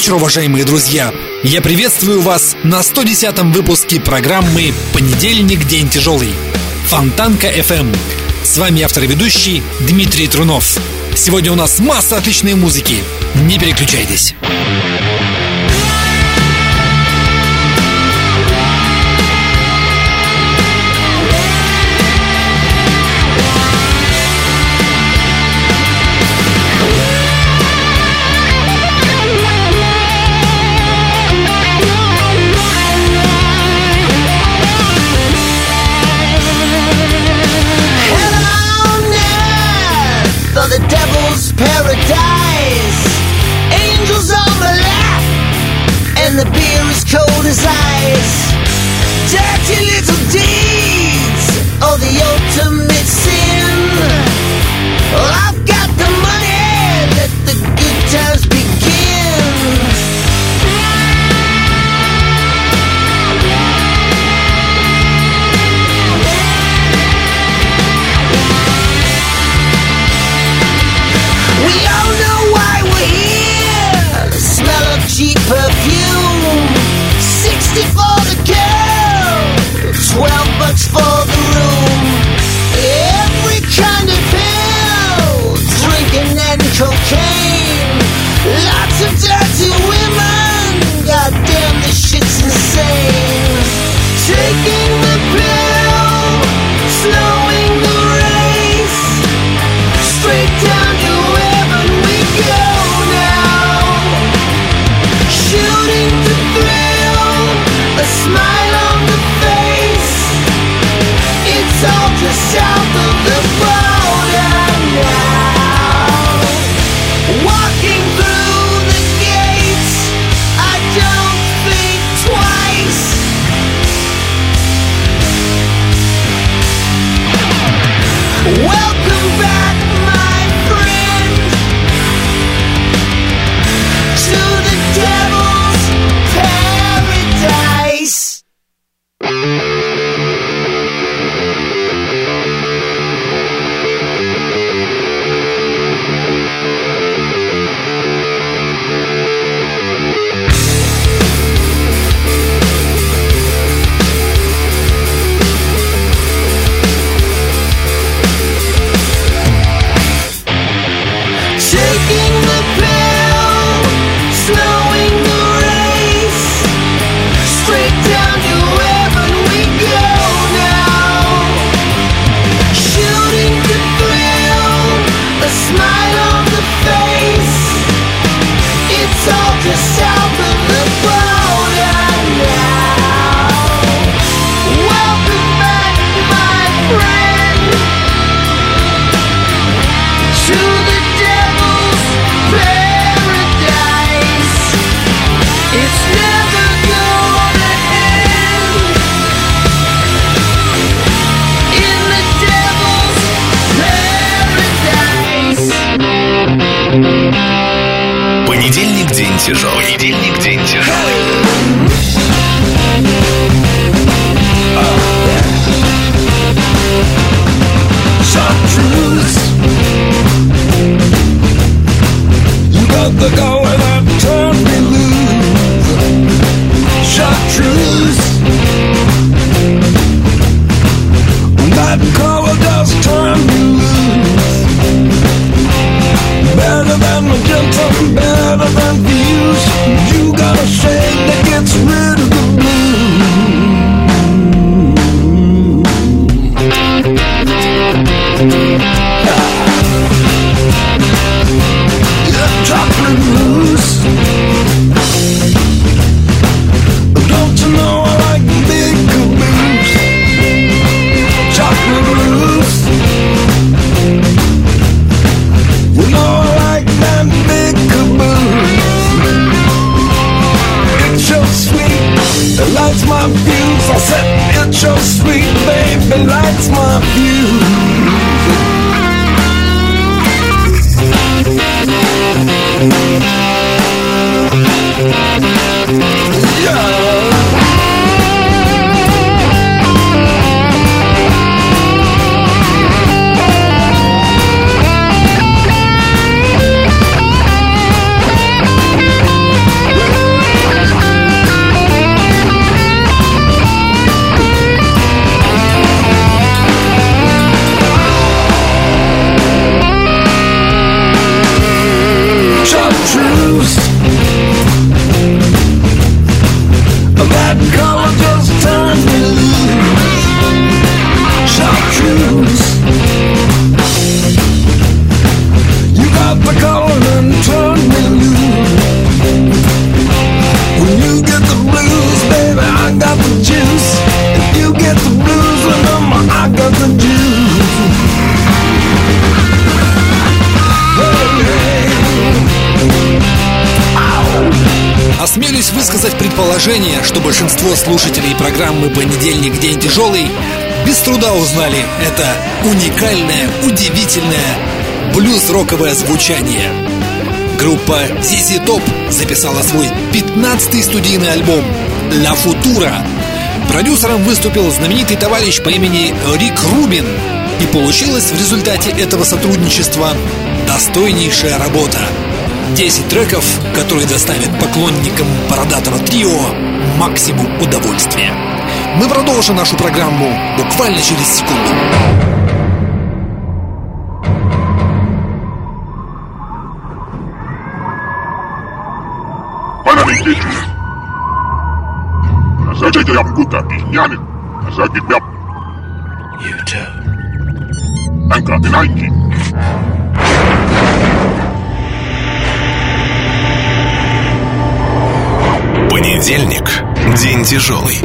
вечер, уважаемые друзья! Я приветствую вас на 110-м выпуске программы «Понедельник. День тяжелый». Фонтанка FM. С вами автор и ведущий Дмитрий Трунов. Сегодня у нас масса отличной музыки. Не переключайтесь. слушателей программы «Понедельник. День тяжелый» без труда узнали это уникальное, удивительное блюз-роковое звучание. Группа ZZ Top записала свой 15-й студийный альбом «La Futura». Продюсером выступил знаменитый товарищ по имени Рик Рубин, и получилась в результате этого сотрудничества достойнейшая работа. 10 треков, которые доставят поклонникам бородатого трио максимум удовольствия. Мы продолжим нашу программу буквально через секунду. You too. Anchor the 90. Понедельник. День тяжелый.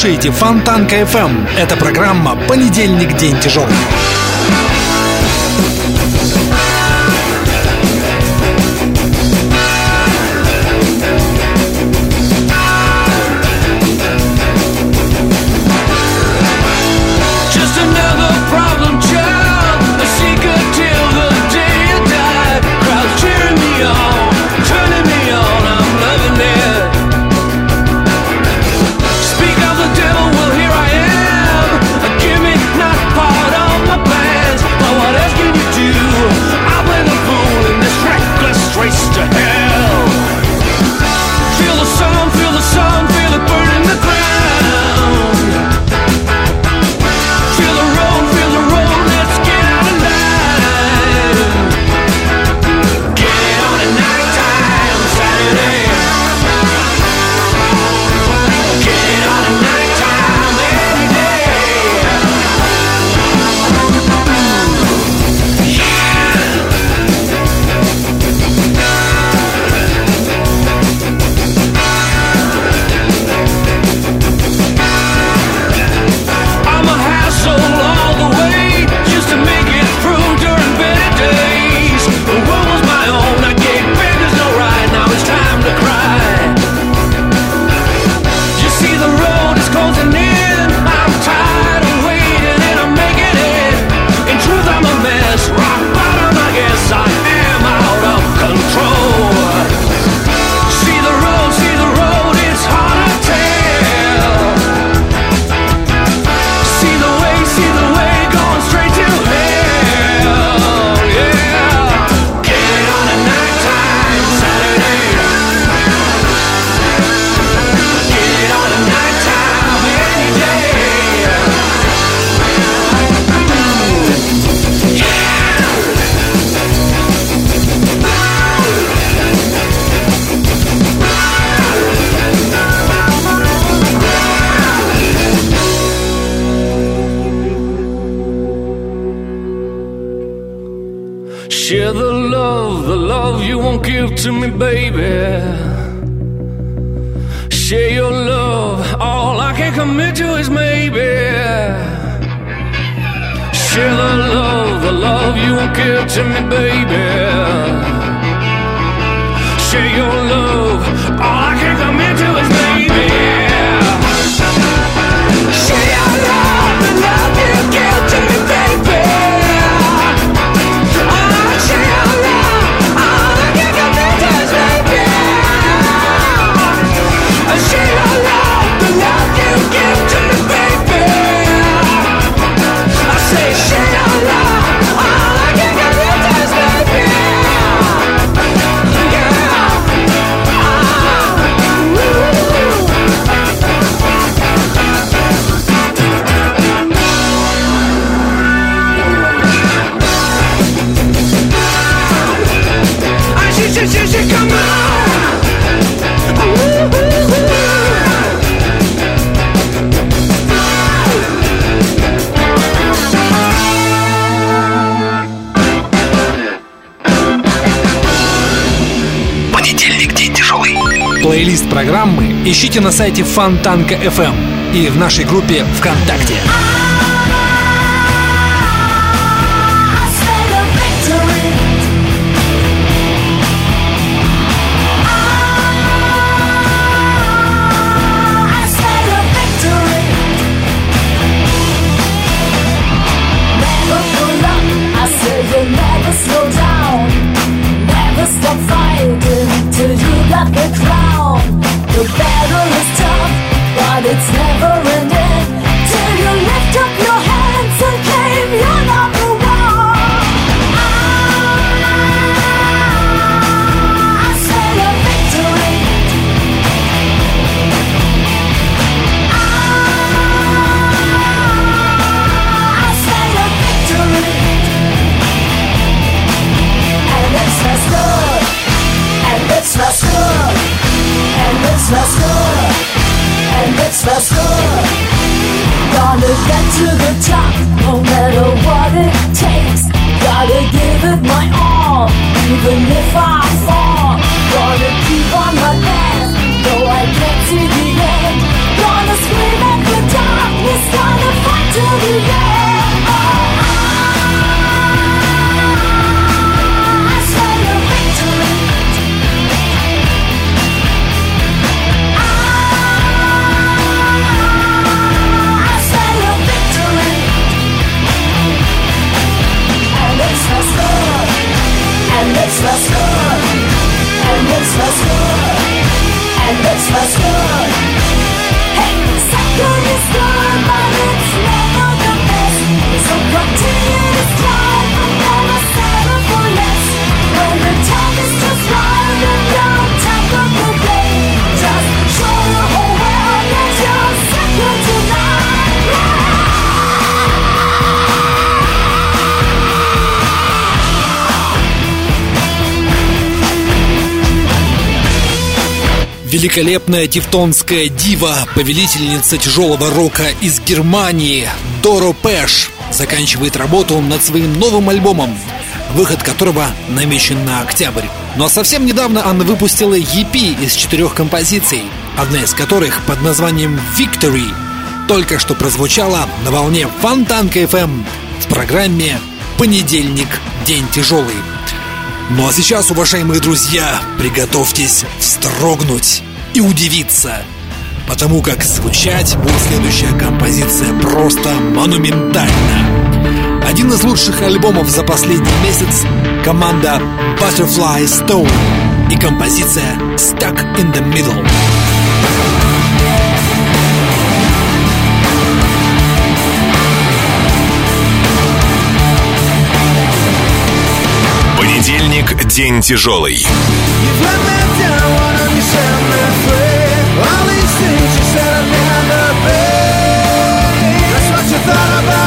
слушаете Фонтан КФМ. Эм». Это программа «Понедельник. День тяжелый». ищите на сайте Фонтанка FM и в нашей группе ВКонтакте. великолепная тевтонская дива, повелительница тяжелого рока из Германии Доро Пэш заканчивает работу над своим новым альбомом, выход которого намечен на октябрь. Ну а совсем недавно она выпустила EP из четырех композиций, одна из которых под названием «Victory» только что прозвучала на волне Фонтанка FM эм в программе «Понедельник. День тяжелый». Ну а сейчас, уважаемые друзья, приготовьтесь встрогнуть и удивиться, потому как звучать будет следующая композиция просто монументально. Один из лучших альбомов за последний месяц — команда Butterfly Stone и композиция Stuck in the Middle. Понедельник – день тяжелый. You've let me down. Sarabá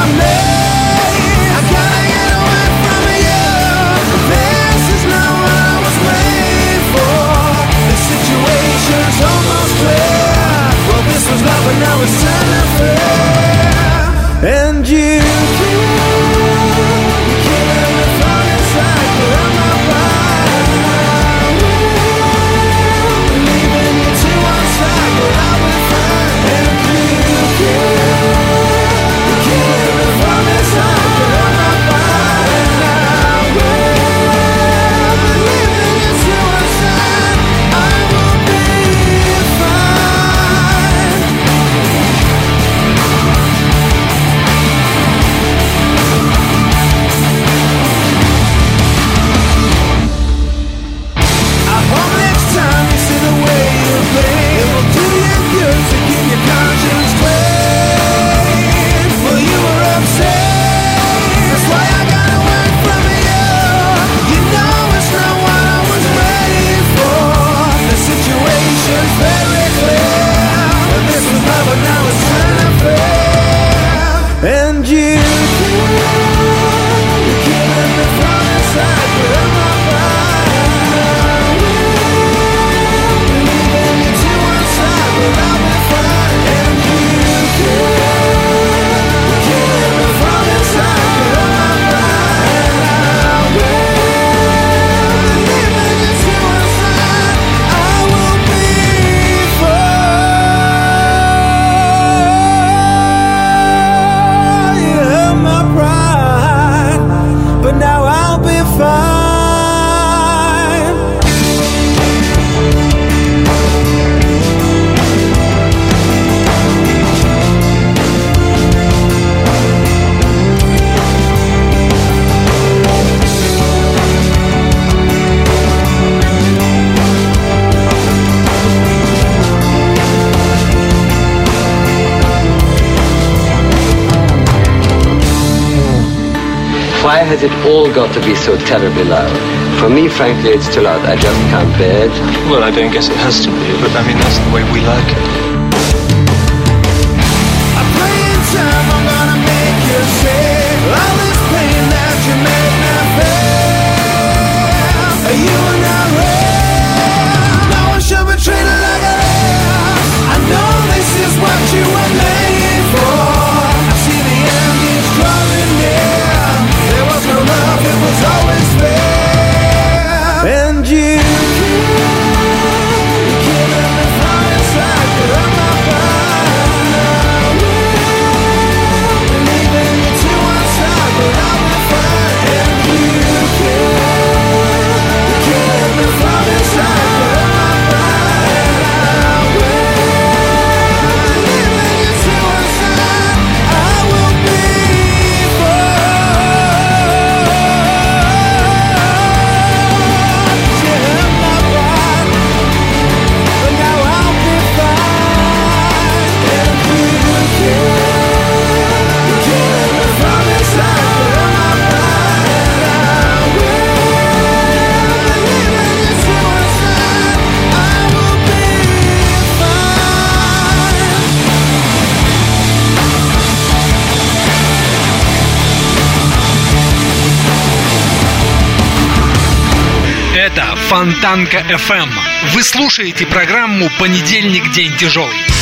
has it all got to be so terribly loud? For me, frankly, it's too loud. I just can't bear it. Well, I don't guess it has to be, but I mean, that's the way we like it. Это Фонтанка FM. Эм. Вы слушаете программу «Понедельник. День тяжелый».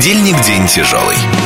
Понедельник день тяжелый.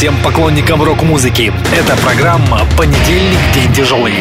всем поклонникам рок-музыки. Это программа «Понедельник. День тяжелый».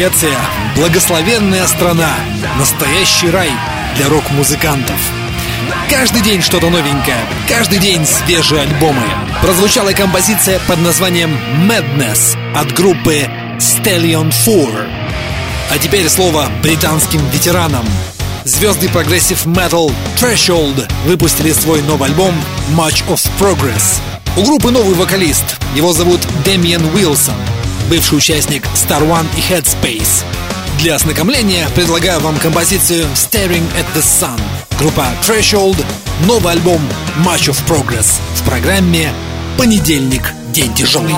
Швеция – благословенная страна, настоящий рай для рок-музыкантов. Каждый день что-то новенькое, каждый день свежие альбомы. Прозвучала композиция под названием «Madness» от группы Stallion Four. А теперь слово британским ветеранам. Звезды прогрессив-метал Threshold выпустили свой новый альбом March of Progress. У группы новый вокалист. Его зовут Дэмиен Уилсон бывший участник Star One и Headspace. Для ознакомления предлагаю вам композицию Staring at the Sun, группа Threshold, новый альбом "Much of Progress в программе «Понедельник. День тяжелый».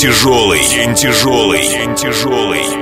тяжелый, день тяжелый, день тяжелый.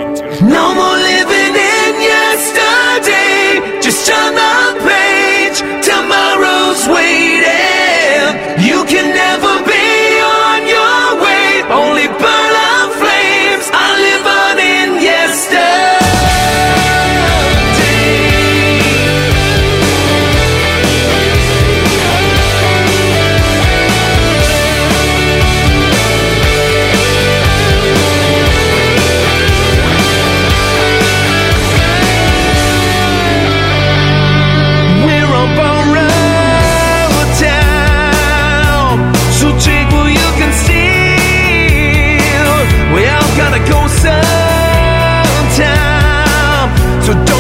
gotta go sometime. So don't.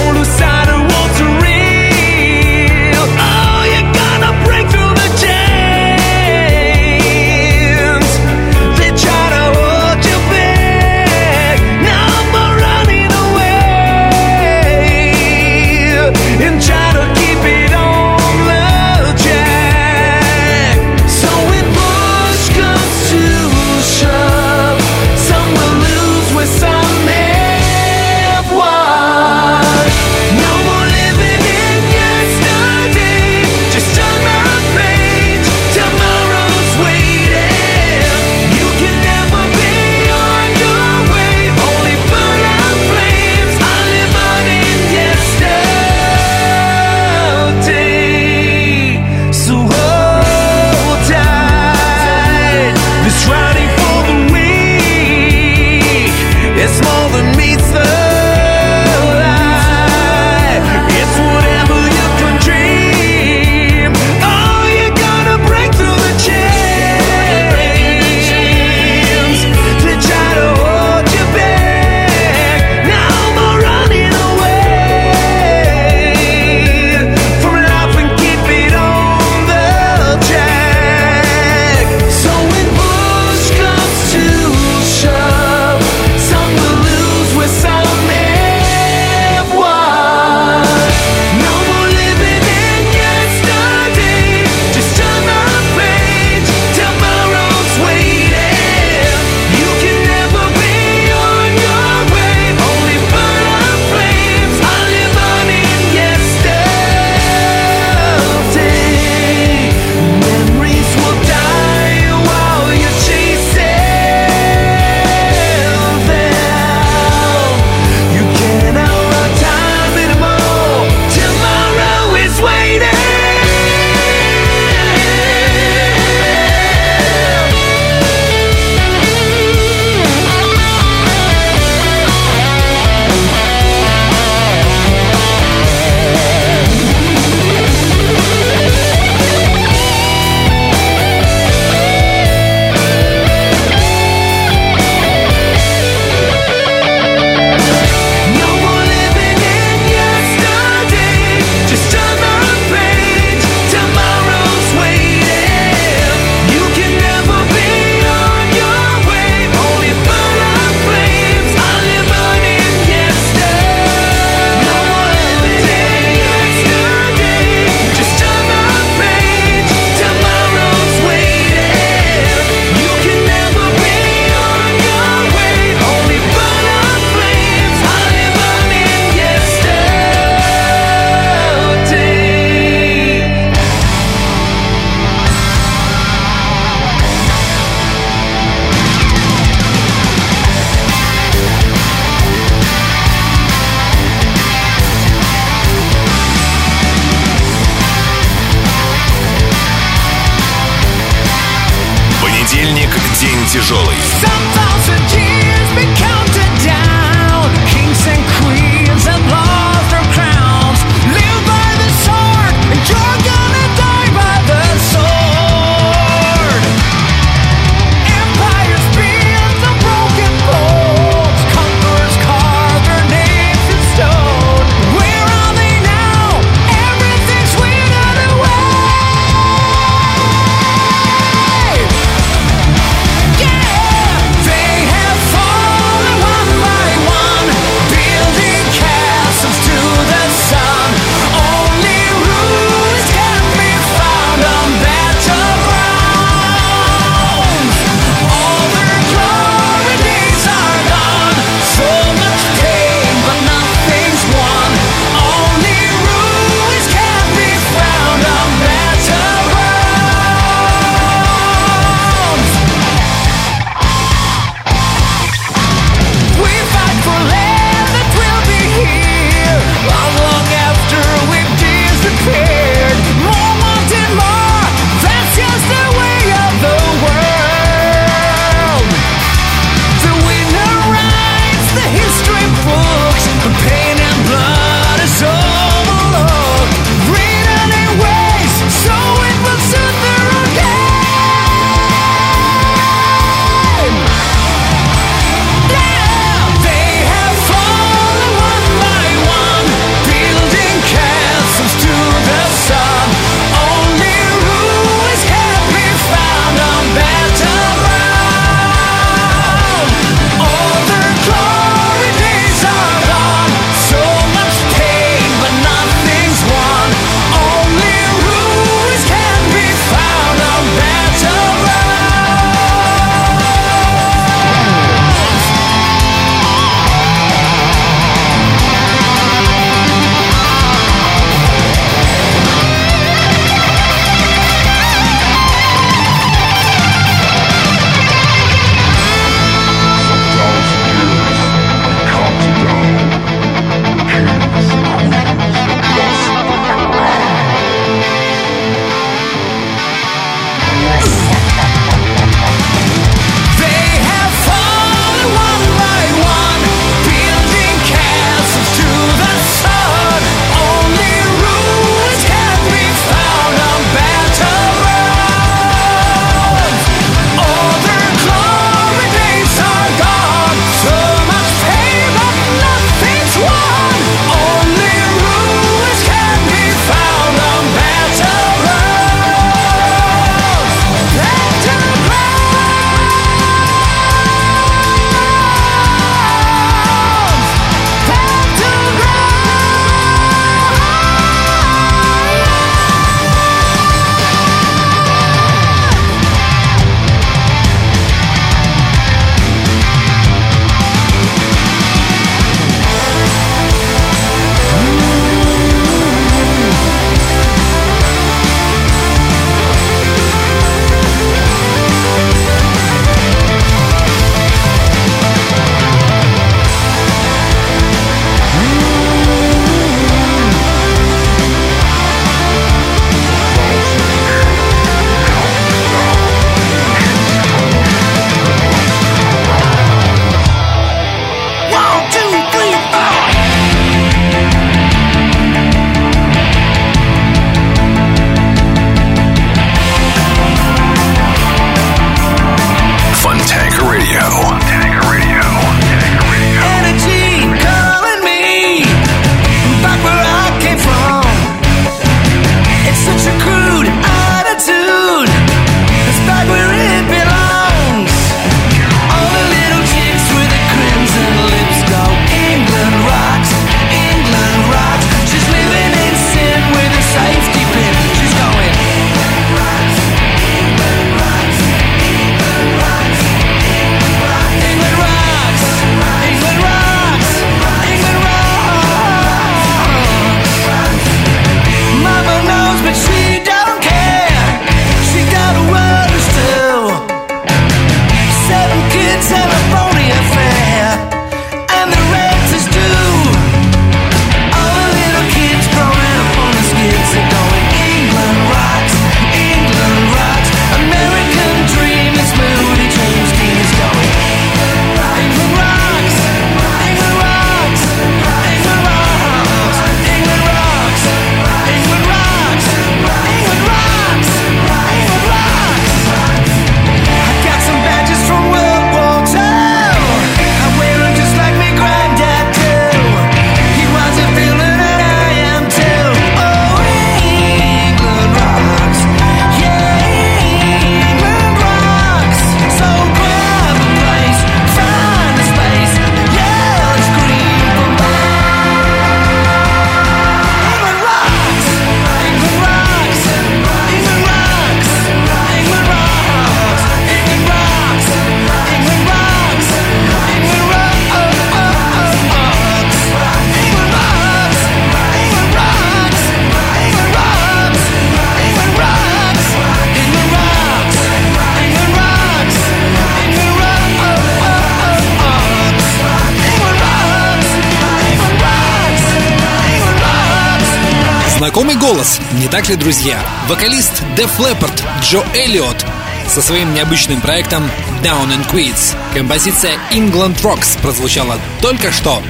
Знакомый голос, не так ли, друзья? Вокалист Def Leppard Джо Эллиот со своим необычным проектом Down and Quits. Композиция England Rocks прозвучала только что.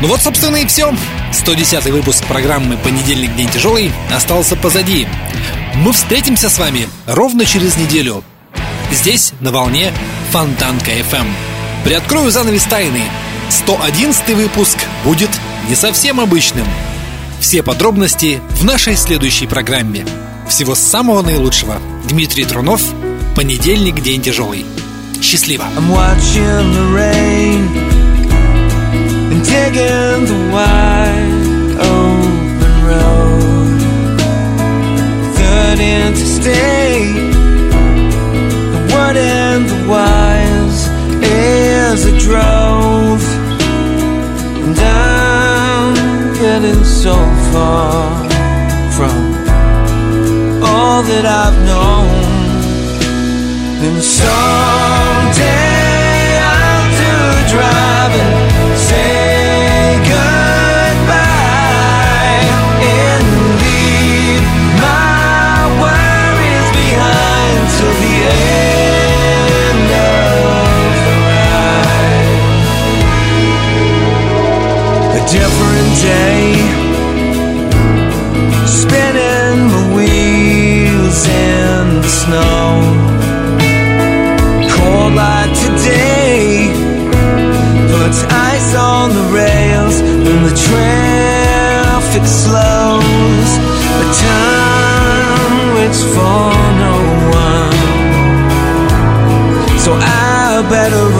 Ну вот, собственно, и все. 110 выпуск программы «Понедельник. День тяжелый» остался позади. Мы встретимся с вами ровно через неделю. Здесь, на волне Фонтанка FM. Приоткрою занавес тайны. 111 выпуск будет не совсем обычным. Все подробности в нашей следующей программе. Всего самого наилучшего. Дмитрий Трунов. Понедельник. День тяжелый. Счастливо. As I drove, and I'm getting so far from all that I've known. And someday I'll do driving, say goodbye, and leave my worries behind till the end of the ride. A different day, the traffic slows But time waits for no one. So I better